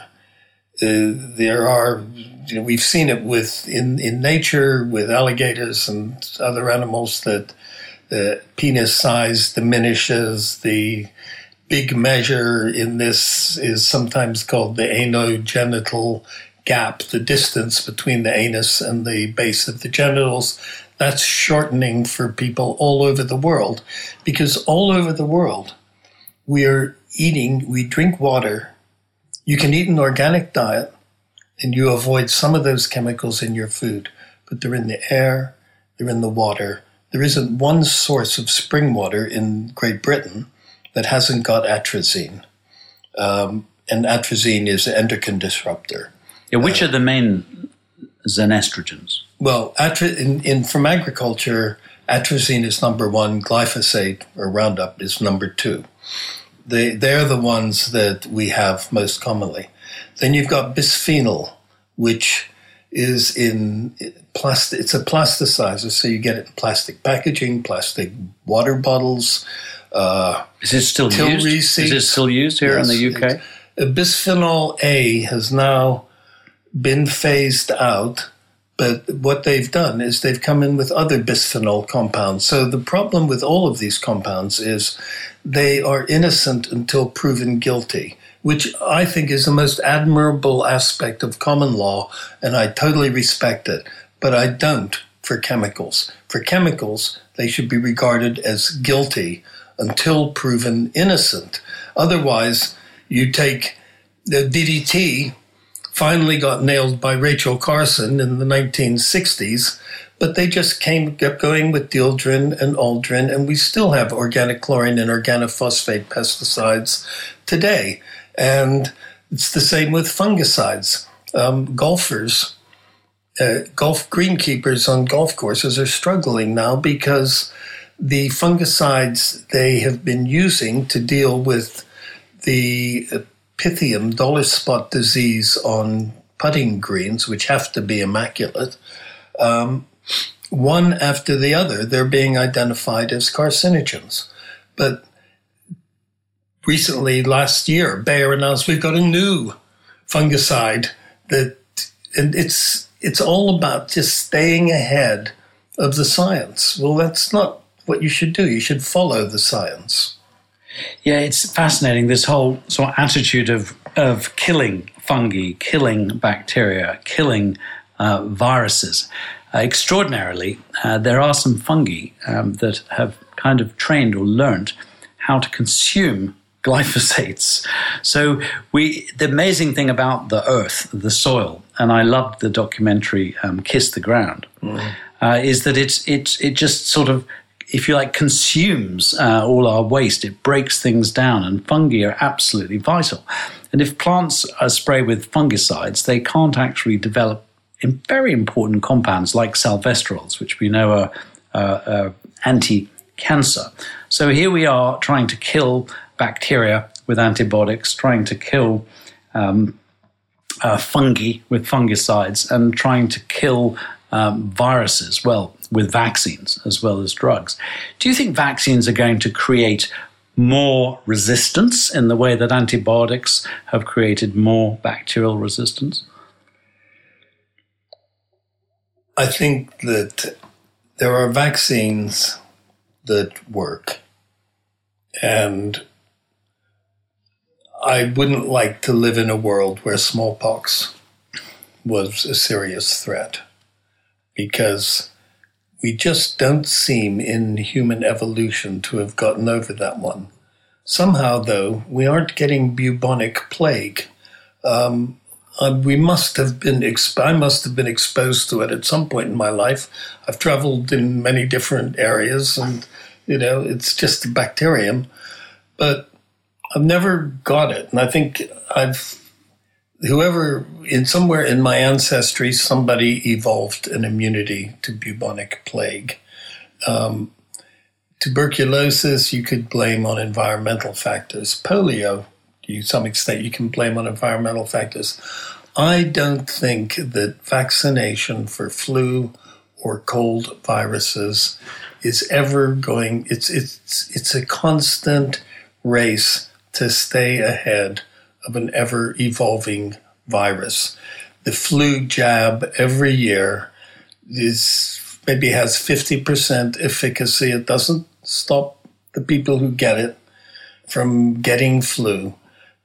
there are, you know, we've seen it with in, in nature with alligators and other animals that the penis size diminishes, the big measure in this is sometimes called the anogenital gap, the distance between the anus and the base of the genitals. That's shortening for people all over the world because all over the world we are eating, we drink water. You can eat an organic diet and you avoid some of those chemicals in your food, but they're in the air, they're in the water. There isn't one source of spring water in Great Britain that hasn't got atrazine. Um, and atrazine is an endocrine disruptor. Yeah, which uh, are the main xenoestrogens? Well, atra- in, in, from agriculture, atrazine is number one, glyphosate or Roundup is number two. They, they're the ones that we have most commonly. Then you've got bisphenol, which is in plastic. It's a plasticizer, so you get it in plastic packaging, plastic water bottles. Uh, is it still used? Is it still used here yes, in the UK? Bisphenol A has now been phased out, but what they've done is they've come in with other bisphenol compounds. So the problem with all of these compounds is they are innocent until proven guilty, which I think is the most admirable aspect of common law, and I totally respect it. But I don't for chemicals. For chemicals, they should be regarded as guilty until proven innocent. Otherwise, you take the DDT finally got nailed by Rachel Carson in the 1960s, but they just came kept going with dieldrin and aldrin, and we still have organochlorine and organophosphate pesticides today. And it's the same with fungicides. Um, golfers, uh, golf greenkeepers on golf courses are struggling now because the fungicides they have been using to deal with the Pythium dollar spot disease on putting greens, which have to be immaculate, um, one after the other, they're being identified as carcinogens. But recently, last year, Bayer announced we've got a new fungicide that, and it's it's all about just staying ahead of the science. Well, that's not what you should do. You should follow the science. Yeah, it's fascinating. This whole sort of attitude of of killing fungi, killing bacteria, killing uh, viruses. Uh, extraordinarily, uh, there are some fungi um, that have kind of trained or learned how to consume glyphosates. So we, the amazing thing about the earth, the soil, and I loved the documentary um, "Kiss the Ground," mm. uh, is that it's it it just sort of if you like, consumes uh, all our waste. It breaks things down, and fungi are absolutely vital. And if plants are sprayed with fungicides, they can't actually develop in very important compounds like salvestrols, which we know are uh, uh, anti cancer. So here we are trying to kill bacteria with antibiotics, trying to kill um, uh, fungi with fungicides, and trying to kill um, viruses, well, with vaccines as well as drugs. Do you think vaccines are going to create more resistance in the way that antibiotics have created more bacterial resistance? I think that there are vaccines that work. And I wouldn't like to live in a world where smallpox was a serious threat because we just don't seem in human evolution to have gotten over that one. Somehow, though, we aren't getting bubonic plague. Um, uh, we must have been, exp- I must have been exposed to it at some point in my life. I've traveled in many different areas and, you know, it's just a bacterium. But I've never got it. And I think I've, whoever, in somewhere in my ancestry, somebody evolved an immunity to bubonic plague. Um, tuberculosis, you could blame on environmental factors. Polio, to some extent, you can blame on environmental factors. I don't think that vaccination for flu or cold viruses is ever going. It's it's it's a constant race to stay ahead of an ever evolving virus. The flu jab every year is maybe has 50% efficacy. It doesn't stop the people who get it from getting flu.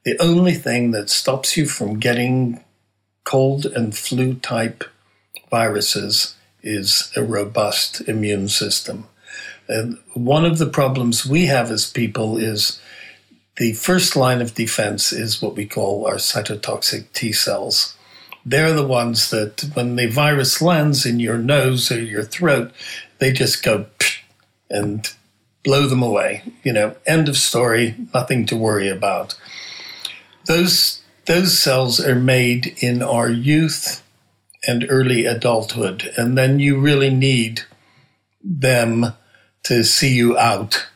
The only thing that stops you from getting cold and flu type viruses is a robust immune system. And one of the problems we have as people is the first line of defense is what we call our cytotoxic T cells. They're the ones that, when the virus lands in your nose or your throat, they just go and blow them away. You know, end of story, nothing to worry about. Those, those cells are made in our youth and early adulthood, and then you really need them to see you out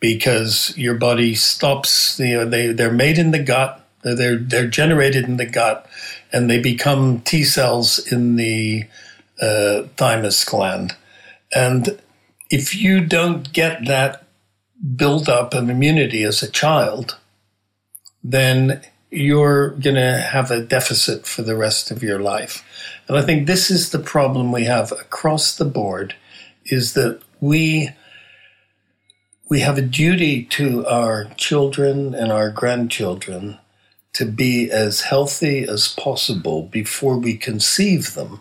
because your body stops. You know, they they're made in the gut. They're they're generated in the gut, and they become T cells in the uh, thymus gland. And if you don't get that build up of immunity as a child, then you're going to have a deficit for the rest of your life. And I think this is the problem we have across the board is that we we have a duty to our children and our grandchildren to be as healthy as possible before we conceive them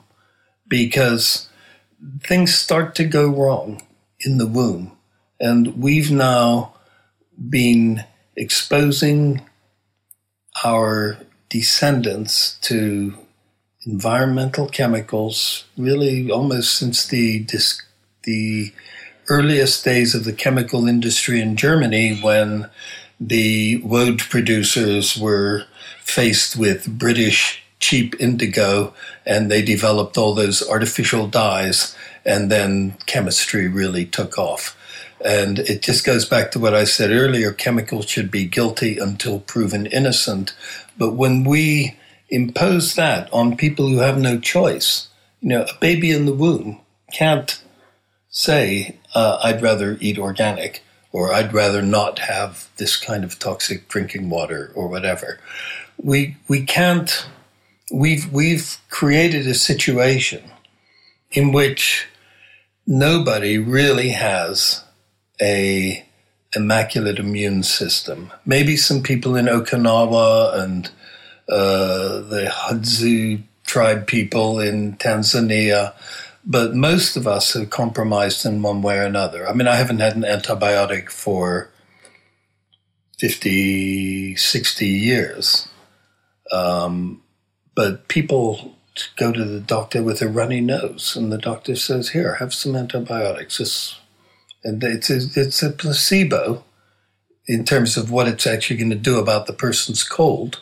because things start to go wrong in the womb. And we've now been exposing our descendants to environmental chemicals really almost since the the earliest days of the chemical industry in Germany when the woad producers were faced with British cheap indigo and they developed all those artificial dyes and then chemistry really took off. And it just goes back to what I said earlier chemicals should be guilty until proven innocent. But when we impose that on people who have no choice, you know, a baby in the womb can't say, uh, I'd rather eat organic or I'd rather not have this kind of toxic drinking water or whatever. We, we can't, we've, we've created a situation in which nobody really has a immaculate immune system. Maybe some people in Okinawa and uh, the Hadza tribe people in Tanzania but most of us are compromised in one way or another. I mean, I haven't had an antibiotic for 50, 60 years. Um, but people go to the doctor with a runny nose, and the doctor says, Here, have some antibiotics. It's, and it's a, it's a placebo in terms of what it's actually going to do about the person's cold.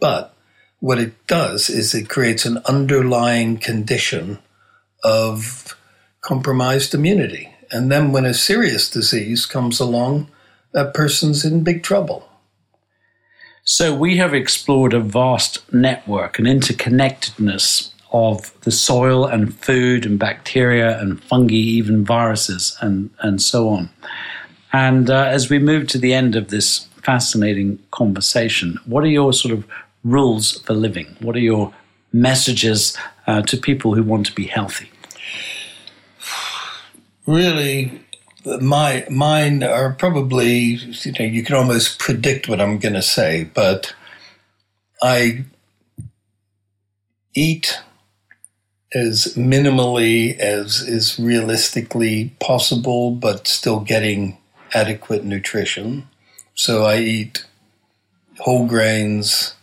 But what it does is it creates an underlying condition of compromised immunity. And then when a serious disease comes along, that person's in big trouble. So we have explored a vast network and interconnectedness of the soil and food and bacteria and fungi, even viruses and, and so on. And uh, as we move to the end of this fascinating conversation, what are your sort of rules for living? What are your messages uh, to people who want to be healthy? Really, my mine are probably you know you can almost predict what I'm going to say, but I eat as minimally as is realistically possible, but still getting adequate nutrition. So I eat whole grains,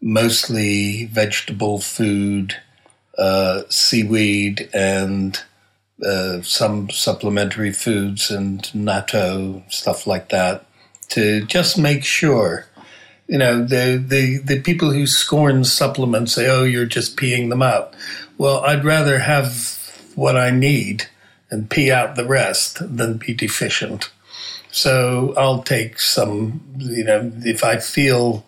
mostly vegetable food, uh, seaweed, and uh, some supplementary foods and natto, stuff like that, to just make sure. You know, the, the, the people who scorn supplements say, oh, you're just peeing them out. Well, I'd rather have what I need and pee out the rest than be deficient. So I'll take some, you know, if I feel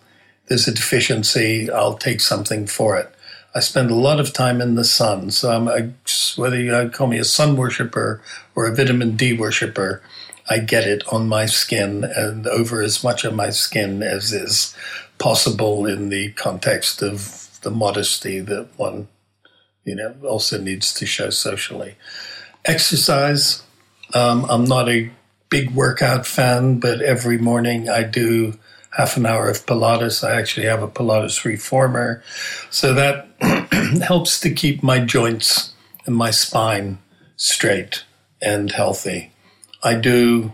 there's a deficiency, I'll take something for it. I spend a lot of time in the sun. So I'm a, whether you call me a sun worshiper or a vitamin D worshiper, I get it on my skin and over as much of my skin as is possible in the context of the modesty that one, you know, also needs to show socially. Exercise. Um, I'm not a big workout fan, but every morning I do half an hour of Pilates. I actually have a Pilates reformer. So that helps to keep my joints and my spine straight and healthy. I do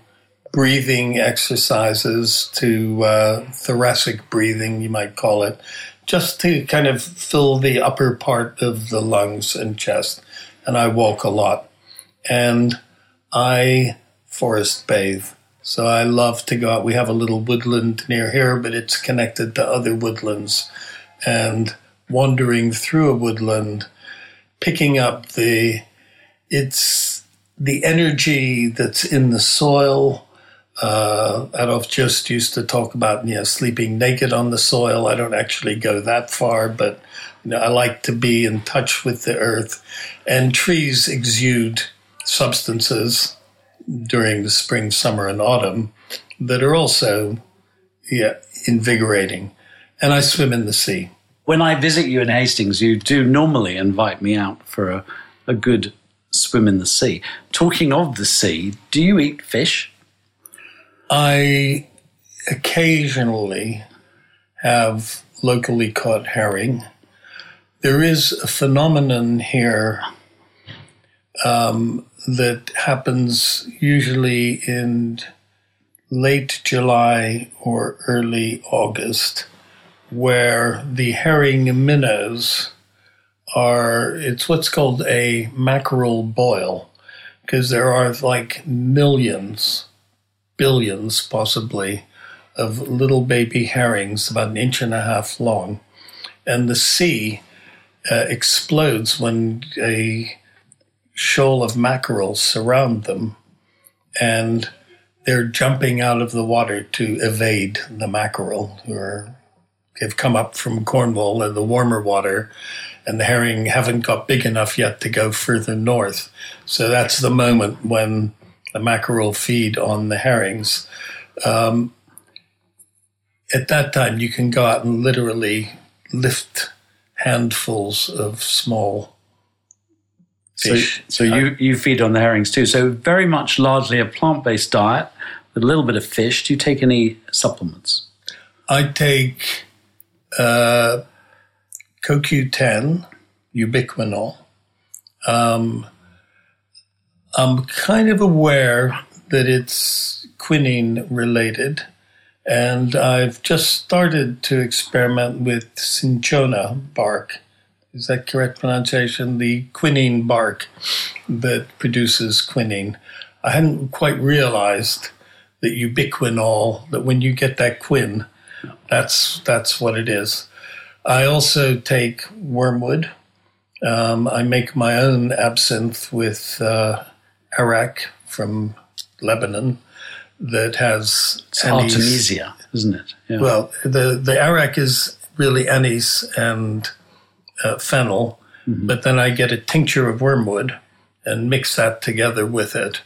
breathing exercises to uh, thoracic breathing, you might call it, just to kind of fill the upper part of the lungs and chest. And I walk a lot. And I forest bathe. So I love to go out. We have a little woodland near here, but it's connected to other woodlands. And wandering through a woodland, picking up the it's the energy that's in the soil. Uh, Adolf Just used to talk about you know sleeping naked on the soil. I don't actually go that far, but you know, I like to be in touch with the earth, and trees exude substances during the spring, summer, and autumn that are also yeah, invigorating. And I swim in the sea. When I visit you in Hastings, you do normally invite me out for a, a good swim in the sea. Talking of the sea, do you eat fish? I occasionally have locally caught herring. There is a phenomenon here um, that happens usually in late July or early August, where the herring minnows are, it's what's called a mackerel boil, because there are like millions, billions possibly, of little baby herrings about an inch and a half long. And the sea uh, explodes when a shoal of mackerel surround them, and they're jumping out of the water to evade the mackerel who are have come up from Cornwall in the warmer water, and the herring haven't got big enough yet to go further north. So that's the moment when the mackerel feed on the herrings. Um, at that time, you can go out and literally lift handfuls of small fish. So, so you, you feed on the herrings too. So very much largely a plant based diet with a little bit of fish. Do you take any supplements? I take uh, CoQ10, ubiquinol. Um, I'm kind of aware that it's quinine related, and I've just started to experiment with cinchona bark is that correct pronunciation? The quinine bark that produces quinine. I hadn't quite realized that ubiquinol, that when you get that quin, that's that's what it is. I also take wormwood. Um, I make my own absinthe with uh, arak from Lebanon that has it's Artemisia, isn't it? Yeah. Well, the the arak is really anise and uh, fennel, mm-hmm. but then I get a tincture of wormwood and mix that together with it.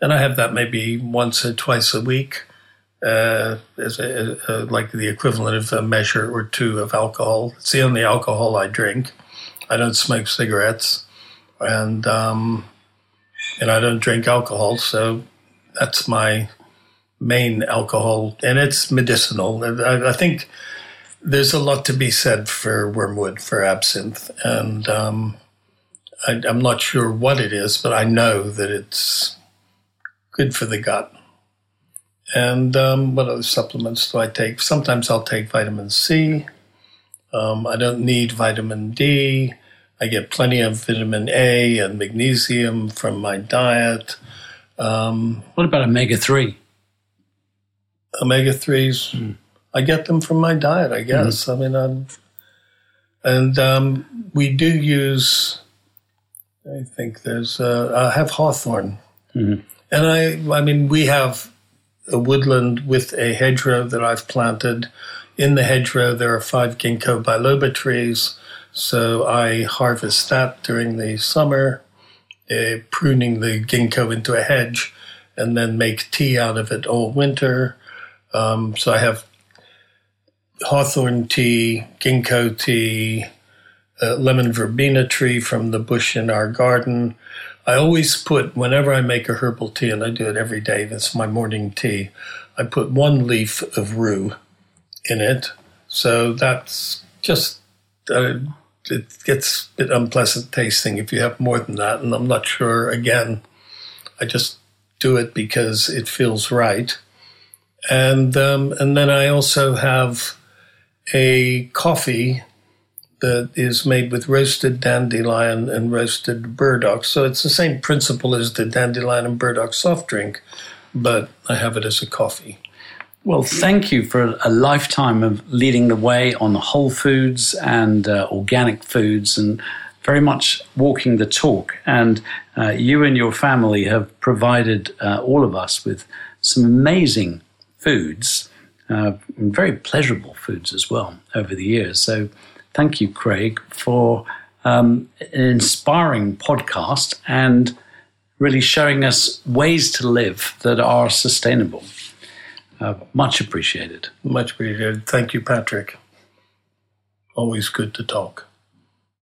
And I have that maybe once or twice a week, uh, as a, a, like the equivalent of a measure or two of alcohol. It's the only alcohol I drink. I don't smoke cigarettes, and um, and I don't drink alcohol. So that's my main alcohol, and it's medicinal. I, I, think there's a lot to be said for wormwood, for absinthe, and um, I, I'm not sure what it is, but I know that it's good for the gut. And um, what other supplements do I take? Sometimes I'll take vitamin C. Um, I don't need vitamin D. I get plenty of vitamin A and magnesium from my diet. Um, what about omega 3? Omega 3s, mm. I get them from my diet, I guess. Mm. I mean, I'm, and um, we do use, I think there's, uh, I have hawthorn. Mm. And I, I mean, we have a woodland with a hedgerow that I've planted. In the hedgerow, there are five ginkgo biloba trees. So I harvest that during the summer, uh, pruning the ginkgo into a hedge, and then make tea out of it all winter. Um, so I have hawthorn tea, ginkgo tea, uh, lemon verbena tree from the bush in our garden. I always put, whenever I make a herbal tea, and I do it every day, that's my morning tea, I put one leaf of rue in it. So that's just, uh, it gets a bit unpleasant tasting if you have more than that. And I'm not sure, again, I just do it because it feels right. And, um, and then I also have a coffee that is made with roasted dandelion and roasted burdock. So it's the same principle as the dandelion and burdock soft drink, but I have it as a coffee. Well, thank you for a lifetime of leading the way on whole foods and uh, organic foods and very much walking the talk. And uh, you and your family have provided uh, all of us with some amazing foods, uh, very pleasurable foods as well over the years. So thank you, Craig, for um, an inspiring podcast and really showing us ways to live that are sustainable. Uh, much appreciated. Much appreciated. Thank you, Patrick. Always good to talk.